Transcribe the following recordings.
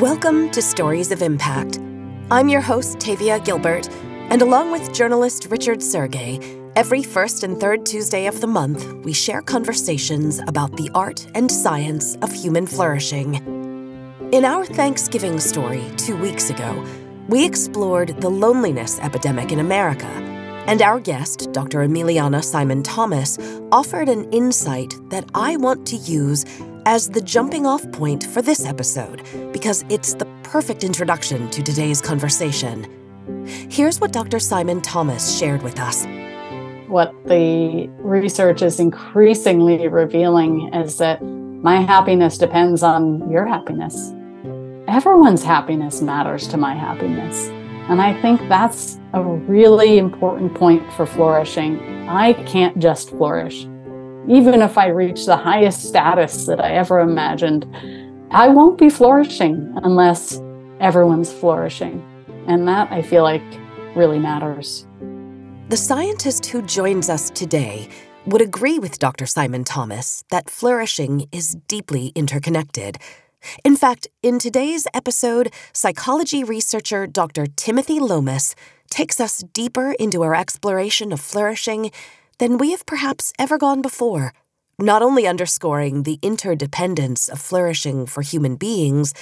Welcome to Stories of Impact. I'm your host, Tavia Gilbert, and along with journalist Richard Sergay, every first and third Tuesday of the month, we share conversations about the art and science of human flourishing. In our Thanksgiving story two weeks ago, we explored the loneliness epidemic in America, and our guest, Dr. Emiliana Simon Thomas, offered an insight that I want to use as the jumping off point for this episode because it's the perfect introduction to today's conversation. Here's what Dr. Simon Thomas shared with us. What the research is increasingly revealing is that my happiness depends on your happiness. Everyone's happiness matters to my happiness. And I think that's a really important point for flourishing. I can't just flourish even if I reach the highest status that I ever imagined, I won't be flourishing unless everyone's flourishing. And that I feel like really matters. The scientist who joins us today would agree with Dr. Simon Thomas that flourishing is deeply interconnected. In fact, in today's episode, psychology researcher Dr. Timothy Lomas takes us deeper into our exploration of flourishing than we have perhaps ever gone before, not only underscoring the interdependence of flourishing for human beings,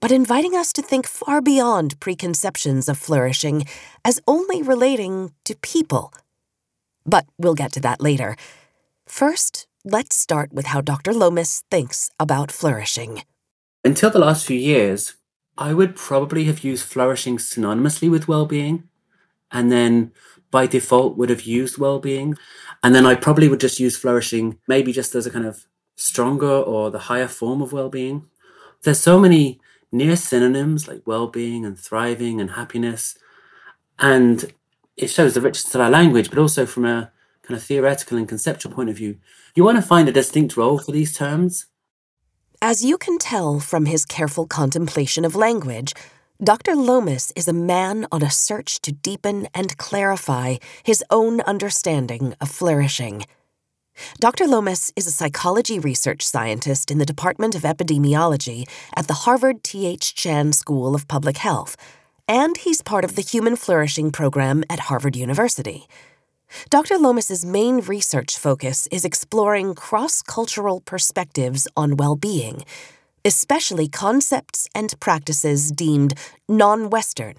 but inviting us to think far beyond preconceptions of flourishing as only relating to people. But we'll get to that later. First, let's start with how Dr. Lomas thinks about flourishing. Until the last few years, I would probably have used flourishing synonymously with well being. And then by default would have used well-being. And then i probably would just use flourishing maybe just as a kind of stronger or the higher form of well-being. There's so many near synonyms like well-being and thriving and happiness. And it shows the richness of our language but also from a kind of theoretical and conceptual point of view. You want to find a distinct role for these terms? As you can tell from his careful contemplation of language Dr. Lomas is a man on a search to deepen and clarify his own understanding of flourishing. Dr. Lomas is a psychology research scientist in the Department of Epidemiology at the Harvard T.H. Chan School of Public Health, and he's part of the Human Flourishing Program at Harvard University. Dr. Lomas's main research focus is exploring cross cultural perspectives on well being especially concepts and practices deemed non Western.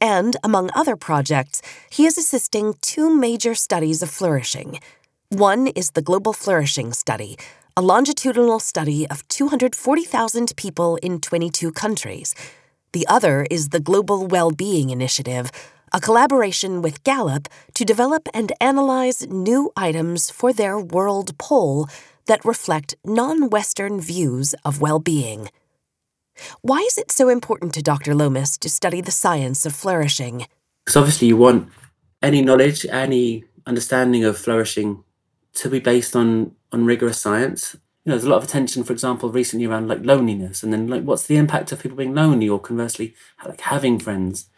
And, among other projects, he is assisting two major studies of flourishing. One is the Global Flourishing Study, a longitudinal study of 240,000 people in 22 countries. The other is the Global Well-Being Initiative, a collaboration with Gallup to develop and analyze new items for their World Poll that reflect non Western views of well being. Why is it so important to Dr. Lomas to study the science of flourishing? Because obviously, you want any knowledge, any understanding of flourishing to be based on, on rigorous science. You know, there's a lot of attention, for example, recently around like loneliness, and then like what's the impact of people being lonely, or conversely, like having friends,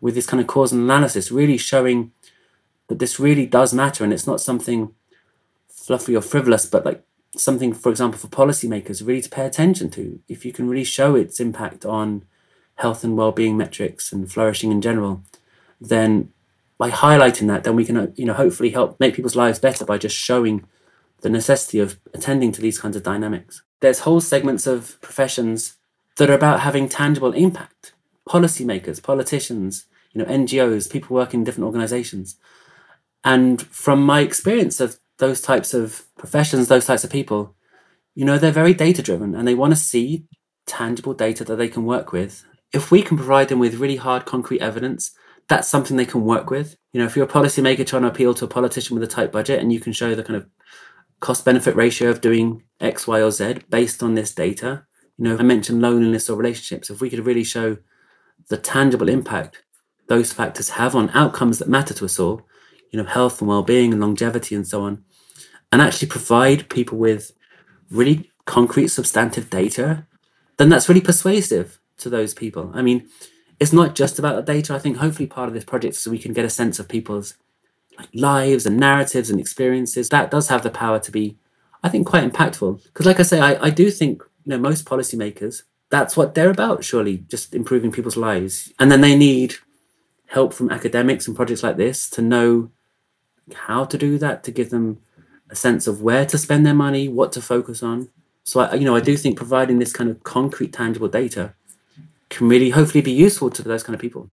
with this kind of causal analysis, really showing that this really does matter, and it's not something fluffy or frivolous, but like something, for example, for policymakers really to pay attention to. If you can really show its impact on health and well-being metrics and flourishing in general, then by highlighting that, then we can, uh, you know, hopefully help make people's lives better by just showing the necessity of attending to these kinds of dynamics. There's whole segments of professions that are about having tangible impact. Policymakers, politicians, you know, NGOs, people working in different organizations. And from my experience of those types of professions, those types of people, you know, they're very data driven and they want to see tangible data that they can work with. If we can provide them with really hard, concrete evidence, that's something they can work with. You know, if you're a policymaker trying to appeal to a politician with a tight budget and you can show the kind of cost benefit ratio of doing X, Y, or Z based on this data, you know, I mentioned loneliness or relationships. If we could really show the tangible impact those factors have on outcomes that matter to us all, you know, health and well-being and longevity and so on, and actually provide people with really concrete, substantive data, then that's really persuasive to those people. I mean, it's not just about the data. I think hopefully part of this project is so we can get a sense of people's lives and narratives and experiences. That does have the power to be, I think, quite impactful. Because, like I say, I, I do think you know most policymakers that's what they're about, surely, just improving people's lives. And then they need help from academics and projects like this to know how to do that, to give them a sense of where to spend their money, what to focus on. So, I, you know, I do think providing this kind of concrete, tangible data can really hopefully be useful to those kind of people.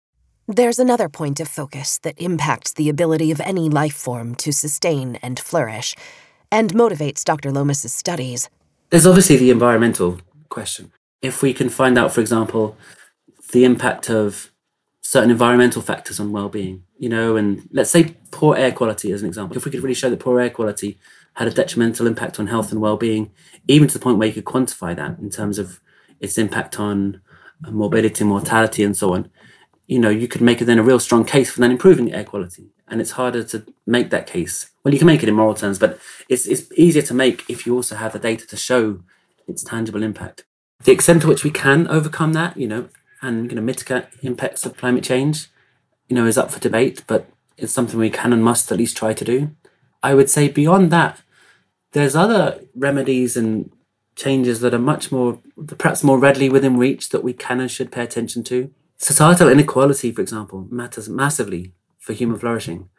There's another point of focus that impacts the ability of any life form to sustain and flourish, and motivates Dr. Lomas's studies. There's obviously the environmental question. If we can find out, for example, the impact of certain environmental factors on well-being, you know, and let's say poor air quality as an example. If we could really show that poor air quality had a detrimental impact on health and well-being, even to the point where you could quantify that in terms of its impact on uh, morbidity, mortality, and so on, you know, you could make it then a real strong case for then improving air quality. And it's harder to make that case. Well, you can make it in moral terms, but it's, it's easier to make if you also have the data to show its tangible impact. The extent to which we can overcome that, you know, and you know, mitigate impacts of climate change, you know, is up for debate, but it's something we can and must at least try to do. I would say beyond that, there's other remedies and changes that are much more, perhaps more readily within reach that we can and should pay attention to. Societal inequality, for example, matters massively for human flourishing.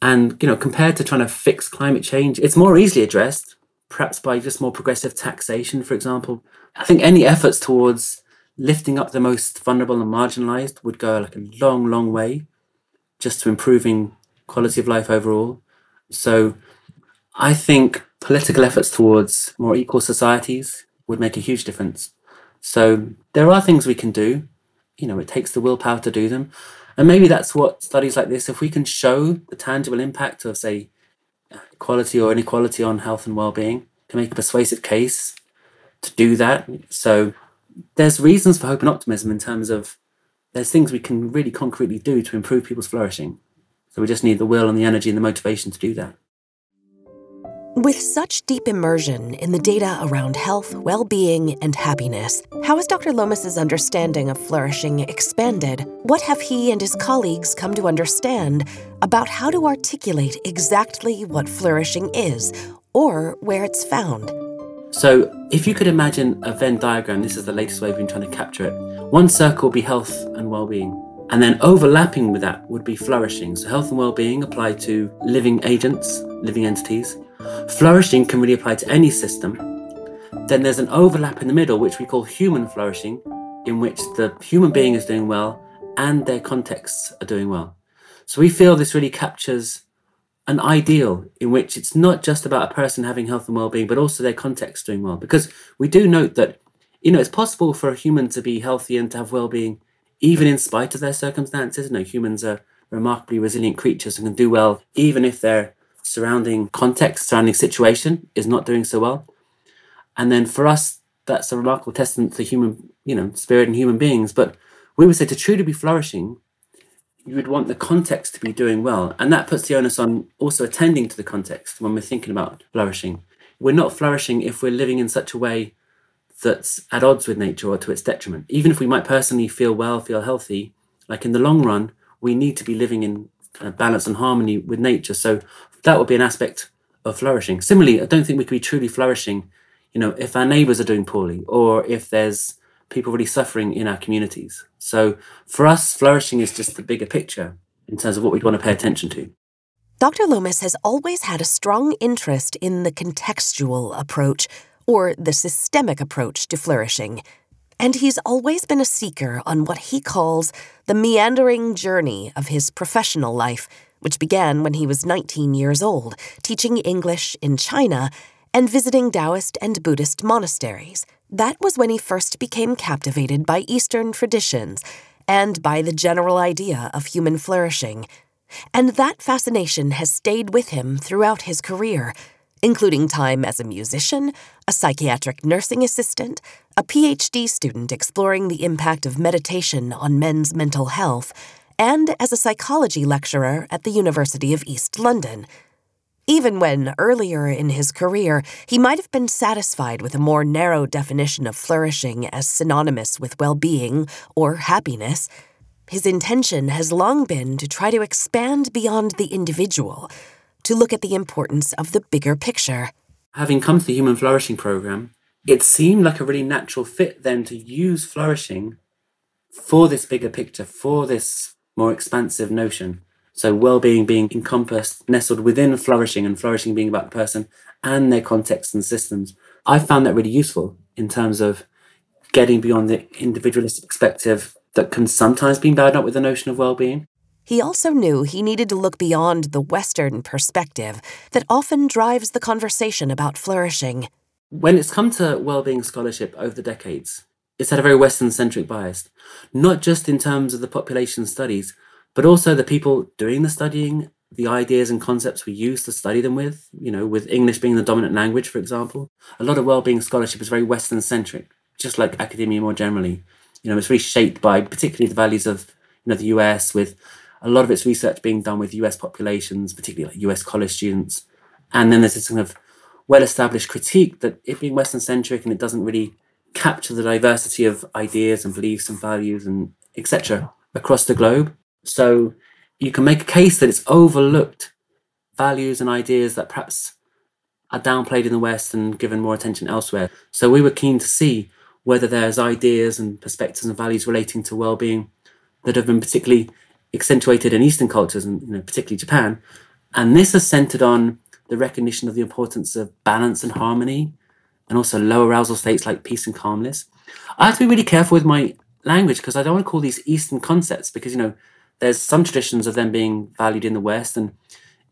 And, you know, compared to trying to fix climate change, it's more easily addressed, perhaps by just more progressive taxation, for example. I think any efforts towards lifting up the most vulnerable and marginalized would go like a long, long way just to improving quality of life overall. So I think political efforts towards more equal societies would make a huge difference. So there are things we can do you know, it takes the willpower to do them. And maybe that's what studies like this, if we can show the tangible impact of, say, equality or inequality on health and well-being, to make a persuasive case to do that. So there's reasons for hope and optimism in terms of there's things we can really concretely do to improve people's flourishing. So we just need the will and the energy and the motivation to do that. With such deep immersion in the data around health, well being, and happiness, how has Dr. Lomas's understanding of flourishing expanded? What have he and his colleagues come to understand about how to articulate exactly what flourishing is or where it's found? So, if you could imagine a Venn diagram, this is the latest way we've been trying to capture it. One circle would be health and well being. And then overlapping with that would be flourishing. So, health and well being apply to living agents, living entities. Flourishing can really apply to any system. Then there's an overlap in the middle, which we call human flourishing, in which the human being is doing well and their contexts are doing well. So we feel this really captures an ideal in which it's not just about a person having health and well-being, but also their context doing well. Because we do note that, you know, it's possible for a human to be healthy and to have well-being, even in spite of their circumstances. You know, humans are remarkably resilient creatures and can do well even if they're surrounding context, surrounding situation is not doing so well. And then for us, that's a remarkable testament to human, you know, spirit and human beings. But we would say to truly be flourishing, you would want the context to be doing well. And that puts the onus on also attending to the context when we're thinking about flourishing. We're not flourishing if we're living in such a way that's at odds with nature or to its detriment. Even if we might personally feel well, feel healthy, like in the long run, we need to be living in uh, balance and harmony with nature. So that would be an aspect of flourishing. Similarly, I don't think we could be truly flourishing, you know, if our neighbors are doing poorly or if there's people really suffering in our communities. So for us, flourishing is just the bigger picture in terms of what we'd want to pay attention to. Dr. Lomas has always had a strong interest in the contextual approach, or the systemic approach to flourishing. And he's always been a seeker on what he calls the meandering journey of his professional life which began when he was 19 years old, teaching English in China and visiting Taoist and Buddhist monasteries. That was when he first became captivated by Eastern traditions and by the general idea of human flourishing. And that fascination has stayed with him throughout his career, including time as a musician, a psychiatric nursing assistant, a PhD student exploring the impact of meditation on men's mental health, and as a psychology lecturer at the University of East London. Even when, earlier in his career, he might have been satisfied with a more narrow definition of flourishing as synonymous with well being or happiness, his intention has long been to try to expand beyond the individual, to look at the importance of the bigger picture. Having come to the Human Flourishing Program, it seemed like a really natural fit then to use flourishing for this bigger picture, for this more expansive notion. So well-being being encompassed, nestled within flourishing, and flourishing being about the person and their context and systems. I found that really useful in terms of getting beyond the individualistic perspective that can sometimes be bound up with the notion of well-being. He also knew he needed to look beyond the Western perspective that often drives the conversation about flourishing. When it's come to well-being scholarship over the decades, it's had a very Western-centric bias, not just in terms of the population studies, but also the people doing the studying, the ideas and concepts we use to study them with, you know, with English being the dominant language, for example. A lot of well-being scholarship is very Western-centric, just like academia more generally. You know, it's really shaped by particularly the values of, you know, the US with a lot of its research being done with US populations, particularly like US college students. And then there's this kind of well-established critique that it being Western-centric and it doesn't really capture the diversity of ideas and beliefs and values and etc. across the globe. So you can make a case that it's overlooked values and ideas that perhaps are downplayed in the West and given more attention elsewhere. So we were keen to see whether there's ideas and perspectives and values relating to well-being that have been particularly accentuated in Eastern cultures, and you know, particularly Japan. And this is centered on the recognition of the importance of balance and harmony, and also low arousal states like peace and calmness. I have to be really careful with my language because I don't want to call these Eastern concepts because you know there's some traditions of them being valued in the West, and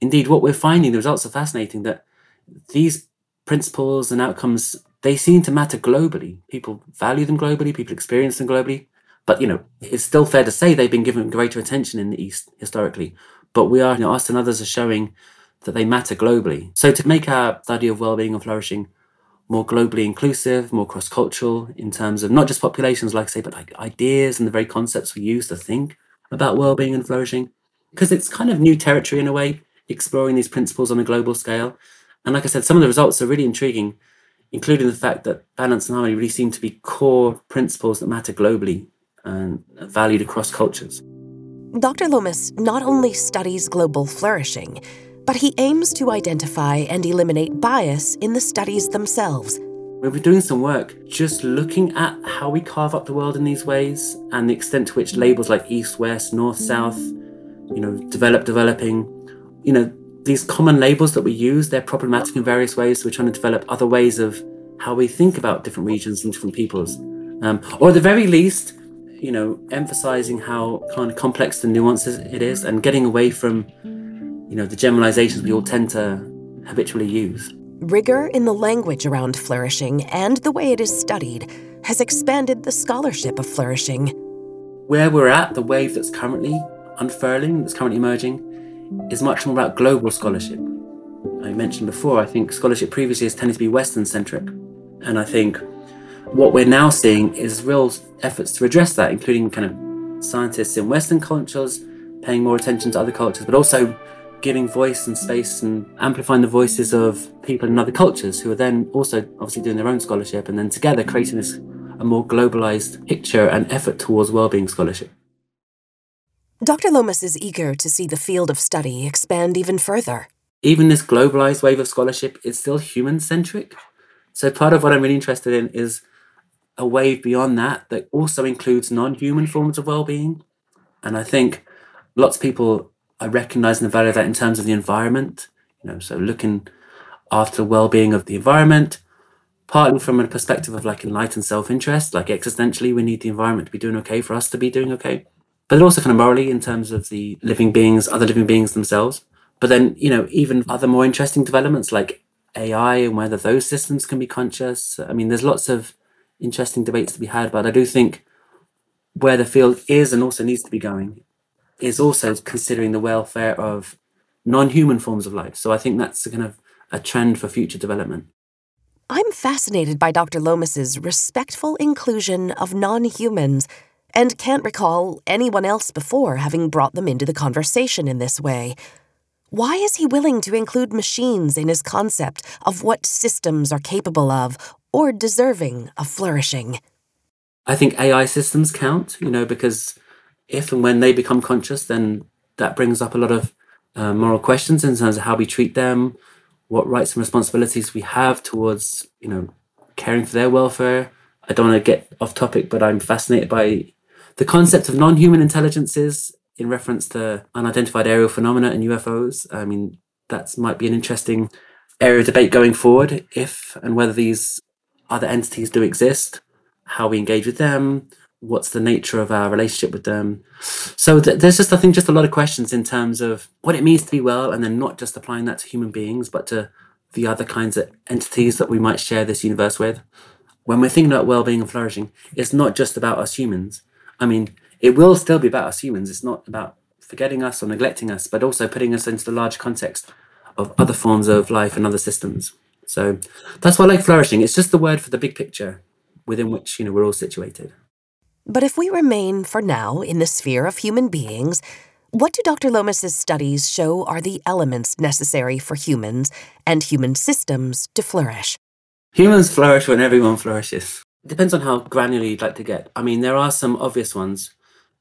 indeed, what we're finding the results are fascinating that these principles and outcomes they seem to matter globally. People value them globally, people experience them globally. But you know, it's still fair to say they've been given greater attention in the East historically. But we are, you know, us and others are showing that they matter globally. So to make our study of well-being and flourishing more globally inclusive, more cross-cultural in terms of not just populations, like I say, but like ideas and the very concepts we use to think about well-being and flourishing, because it's kind of new territory in a way, exploring these principles on a global scale. And like I said, some of the results are really intriguing, including the fact that balance and harmony really seem to be core principles that matter globally and valued across cultures. Dr. Lomas not only studies global flourishing, but he aims to identify and eliminate bias in the studies themselves. Been doing some work just looking at how we carve up the world in these ways and the extent to which labels like East, West, North, South, you know, develop, developing, you know, these common labels that we use, they're problematic in various ways. So we're trying to develop other ways of how we think about different regions and different peoples. Um, or at the very least, you know, emphasizing how kind of complex the nuances it is and getting away from, you know, the generalizations we all tend to habitually use. Rigor in the language around flourishing and the way it is studied has expanded the scholarship of flourishing. Where we're at, the wave that's currently unfurling, that's currently emerging, is much more about global scholarship. I mentioned before, I think scholarship previously has tended to be Western centric. And I think what we're now seeing is real efforts to address that, including kind of scientists in Western cultures paying more attention to other cultures, but also giving voice and space and amplifying the voices of people in other cultures who are then also obviously doing their own scholarship and then together creating this a more globalized picture and effort towards well-being scholarship. Dr. Lomas is eager to see the field of study expand even further. Even this globalized wave of scholarship is still human centric. So part of what I'm really interested in is a wave beyond that that also includes non-human forms of well-being and i think lots of people are recognize the value of that in terms of the environment you know so looking after the well-being of the environment partly from a perspective of like enlightened self-interest like existentially we need the environment to be doing okay for us to be doing okay but also kind of morally in terms of the living beings other living beings themselves but then you know even other more interesting developments like ai and whether those systems can be conscious i mean there's lots of interesting debates to be had. But I do think where the field is and also needs to be going is also considering the welfare of non-human forms of life. So I think that's kind of a trend for future development. I'm fascinated by Dr. Lomas's respectful inclusion of non-humans and can't recall anyone else before having brought them into the conversation in this way. Why is he willing to include machines in his concept of what systems are capable of or deserving of flourishing? I think AI systems count, you know, because if and when they become conscious, then that brings up a lot of uh, moral questions in terms of how we treat them, what rights and responsibilities we have towards, you know, caring for their welfare. I don't want to get off topic, but I'm fascinated by the concept of non human intelligences in reference to unidentified aerial phenomena and UFOs. I mean, that might be an interesting area of debate going forward if and whether these other entities do exist, how we engage with them, what's the nature of our relationship with them. So th- there's just, I think, just a lot of questions in terms of what it means to be well, and then not just applying that to human beings, but to the other kinds of entities that we might share this universe with. When we're thinking about well-being and flourishing, it's not just about us humans. I mean, it will still be about us humans. It's not about forgetting us or neglecting us, but also putting us into the large context of other forms of life and other systems. So that's why I like flourishing. It's just the word for the big picture within which you know we're all situated. But if we remain for now in the sphere of human beings, what do Dr. Lomas's studies show are the elements necessary for humans and human systems to flourish? Humans flourish when everyone flourishes. It depends on how granular you'd like to get. I mean, there are some obvious ones,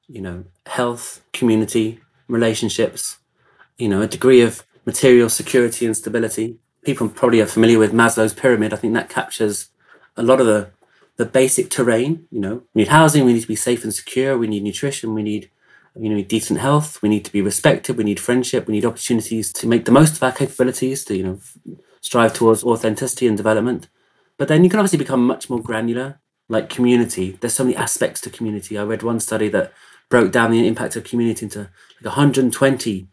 you know, health, community, relationships, you know, a degree of material security and stability. People probably are familiar with Maslow's pyramid. I think that captures a lot of the the basic terrain. You know, we need housing, we need to be safe and secure, we need nutrition, we need you know decent health, we need to be respected, we need friendship, we need opportunities to make the most of our capabilities to you know strive towards authenticity and development. But then you can obviously become much more granular, like community. There's so many aspects to community. I read one study that broke down the impact of community into like 120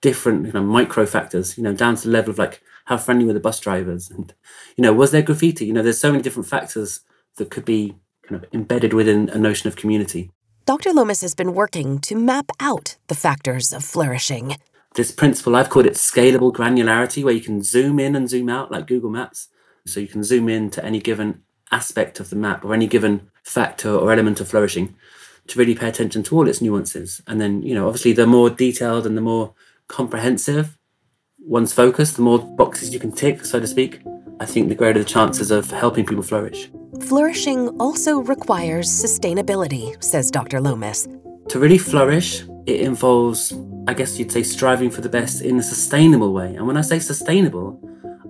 different you know micro factors you know down to the level of like how friendly were the bus drivers and you know was there graffiti you know there's so many different factors that could be kind of embedded within a notion of community. Dr lomas has been working to map out the factors of flourishing. This principle i've called it scalable granularity where you can zoom in and zoom out like google maps. So you can zoom in to any given aspect of the map or any given factor or element of flourishing to really pay attention to all its nuances. And then you know obviously the more detailed and the more comprehensive one's focus, the more boxes you can tick, so to speak, I think the greater the chances of helping people flourish. Flourishing also requires sustainability, says Dr. Lomas. To really flourish, it involves, I guess you'd say, striving for the best in a sustainable way. And when I say sustainable,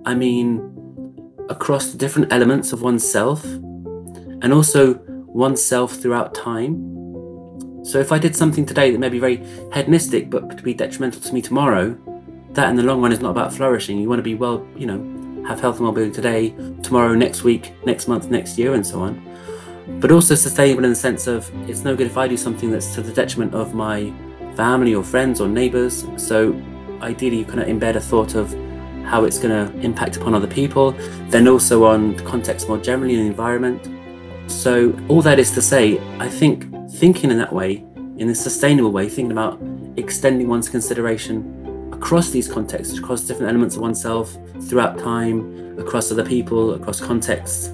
I mean across the different elements of oneself and also oneself throughout time so if I did something today that may be very hedonistic but to be detrimental to me tomorrow, that in the long run is not about flourishing. You want to be well, you know, have health and well-being today, tomorrow, next week, next month, next year, and so on. But also sustainable in the sense of it's no good if I do something that's to the detriment of my family or friends or neighbours. So ideally, you kind of embed a thought of how it's going to impact upon other people, then also on the context more generally in the environment. So all that is to say, I think thinking in that way, in a sustainable way, thinking about extending one's consideration across these contexts, across different elements of oneself, throughout time, across other people, across contexts,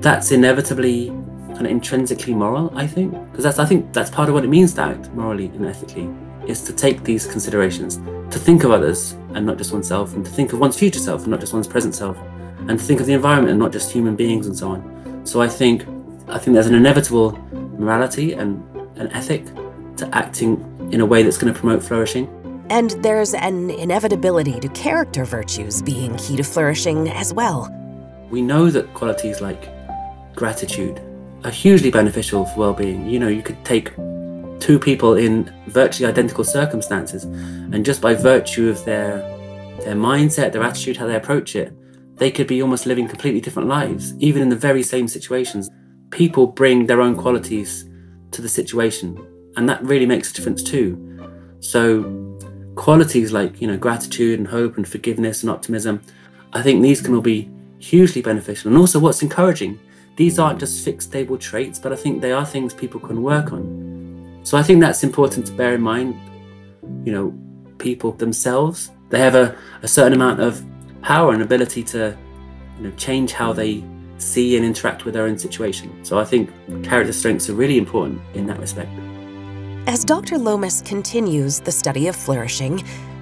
that's inevitably kind of intrinsically moral, I think. Because that's I think that's part of what it means to act morally and ethically, is to take these considerations, to think of others and not just oneself, and to think of one's future self and not just one's present self, and to think of the environment and not just human beings and so on. So I think I think there's an inevitable morality and an ethic to acting in a way that's going to promote flourishing. And there's an inevitability to character virtues being key to flourishing as well. We know that qualities like gratitude are hugely beneficial for well being. You know, you could take two people in virtually identical circumstances, and just by virtue of their their mindset, their attitude, how they approach it, they could be almost living completely different lives, even in the very same situations people bring their own qualities to the situation, and that really makes a difference too. So, qualities like you know gratitude and hope and forgiveness and optimism, I think these can all be hugely beneficial. And also, what's encouraging, these aren't just fixed, stable traits, but I think they are things people can work on. So, I think that's important to bear in mind. You know, people themselves, they have a, a certain amount of power and ability to you know change how they see and interact with their own situation. So I think character strengths are really important in that respect. As Dr. Lomas continues the study of flourishing,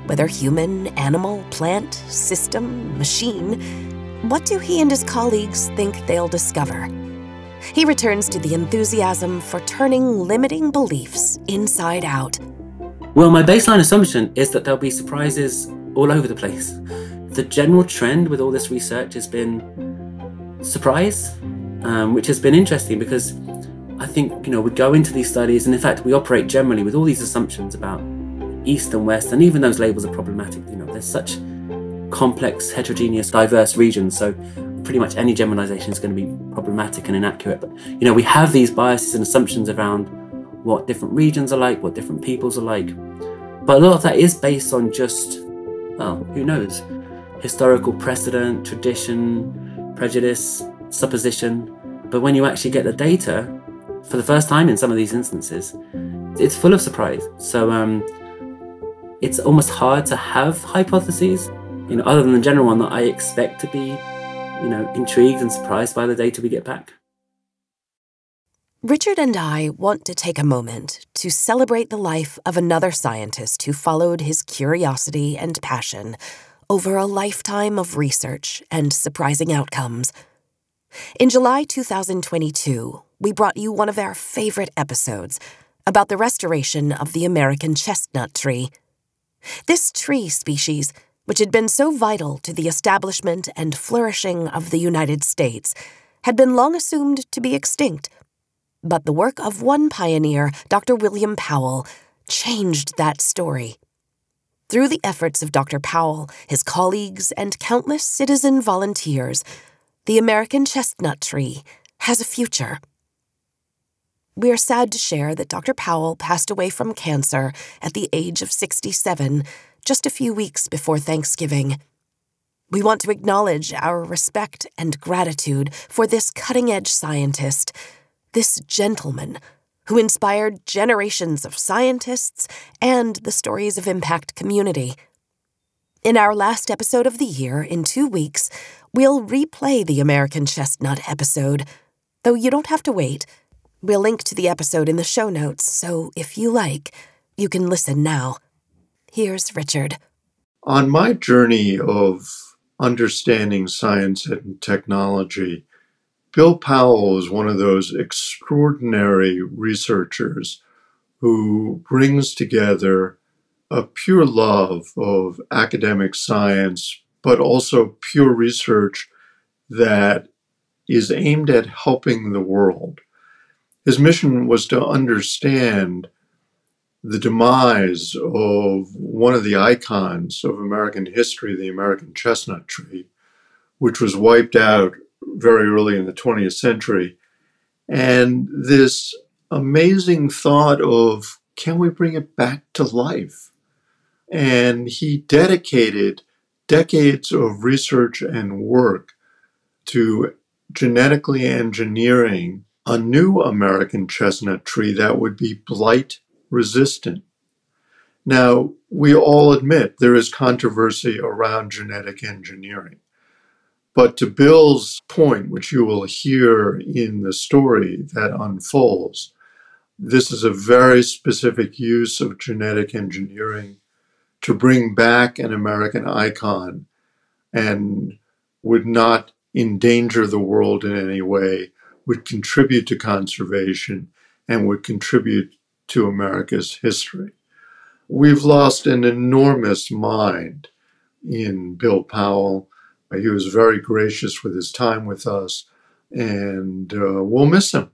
whether human, animal, plant, system, machine, what do he and his colleagues think they'll discover? He returns to the enthusiasm for turning limiting beliefs inside out. Well, my baseline assumption is that there'll be surprises all over the place. The general trend with all this research has been surprise, um, which has been interesting because I think you know we go into these studies, and in fact we operate generally with all these assumptions about East and West, and even those labels are problematic. You know, there's such complex, heterogeneous, diverse regions, so pretty much any generalization is going to be problematic and inaccurate. But you know, we have these biases and assumptions around what different regions are like, what different peoples are like. But a lot of that is based on just, well, who knows, historical precedent, tradition, prejudice, supposition. But when you actually get the data, for the first time in some of these instances, it's full of surprise. So um, it's almost hard to have hypotheses, you know, other than the general one that I expect to be, you know, intrigued and surprised by the data we get back. Richard and I want to take a moment to celebrate the life of another scientist who followed his curiosity and passion over a lifetime of research and surprising outcomes. In July 2022, we brought you one of our favorite episodes about the restoration of the American chestnut tree. This tree species, which had been so vital to the establishment and flourishing of the United States, had been long assumed to be extinct but the work of one pioneer, Dr. William Powell, changed that story. Through the efforts of Dr. Powell, his colleagues, and countless citizen volunteers, the American chestnut tree has a future. We are sad to share that Dr. Powell passed away from cancer at the age of 67, just a few weeks before Thanksgiving. We want to acknowledge our respect and gratitude for this cutting edge scientist this gentleman who inspired generations of scientists and the Stories of Impact community. In our last episode of the year, in two weeks, we'll replay the American Chestnut episode, though you don't have to wait. We'll link to the episode in the show notes, so if you like, you can listen now. Here's Richard. On my journey of understanding science and technology, Bill Powell is one of those extraordinary researchers who brings together a pure love of academic science, but also pure research that is aimed at helping the world. His mission was to understand the demise of one of the icons of American history, the American chestnut tree, which was wiped out very early in the 20th century. And this amazing thought of can we bring it back to life? And he dedicated decades of research and work to genetically engineering a new American chestnut tree that would be blight resistant. Now, we all admit there is controversy around genetic engineering. But to Bill's point, which you will hear in the story that unfolds, this is a very specific use of genetic engineering to bring back an American icon and would not endanger the world in any way, would contribute to conservation, and would contribute to America's history. We've lost an enormous mind in Bill Powell he was very gracious with his time with us, and uh, we'll miss him.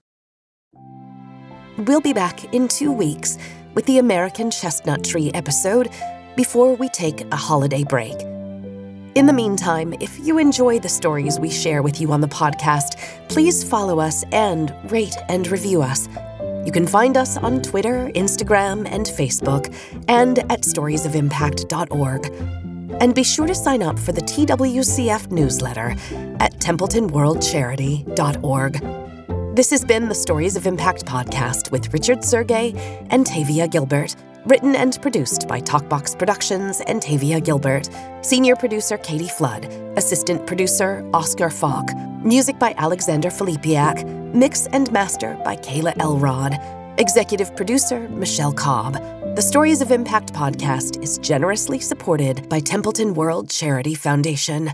We'll be back in two weeks with the American Chestnut Tree episode before we take a holiday break. In the meantime, if you enjoy the stories we share with you on the podcast, please follow us and rate and review us. You can find us on Twitter, Instagram, and Facebook, and at storiesofimpact.org. And be sure to sign up for the TWCF newsletter at templetonworldcharity.org. This has been the Stories of Impact podcast with Richard Sergay and Tavia Gilbert. Written and produced by Talkbox Productions and Tavia Gilbert. Senior producer Katie Flood. Assistant producer Oscar Falk. Music by Alexander Filipiak. Mix and master by Kayla Elrod. Executive producer Michelle Cobb. The Stories of Impact podcast is generously supported by Templeton World Charity Foundation.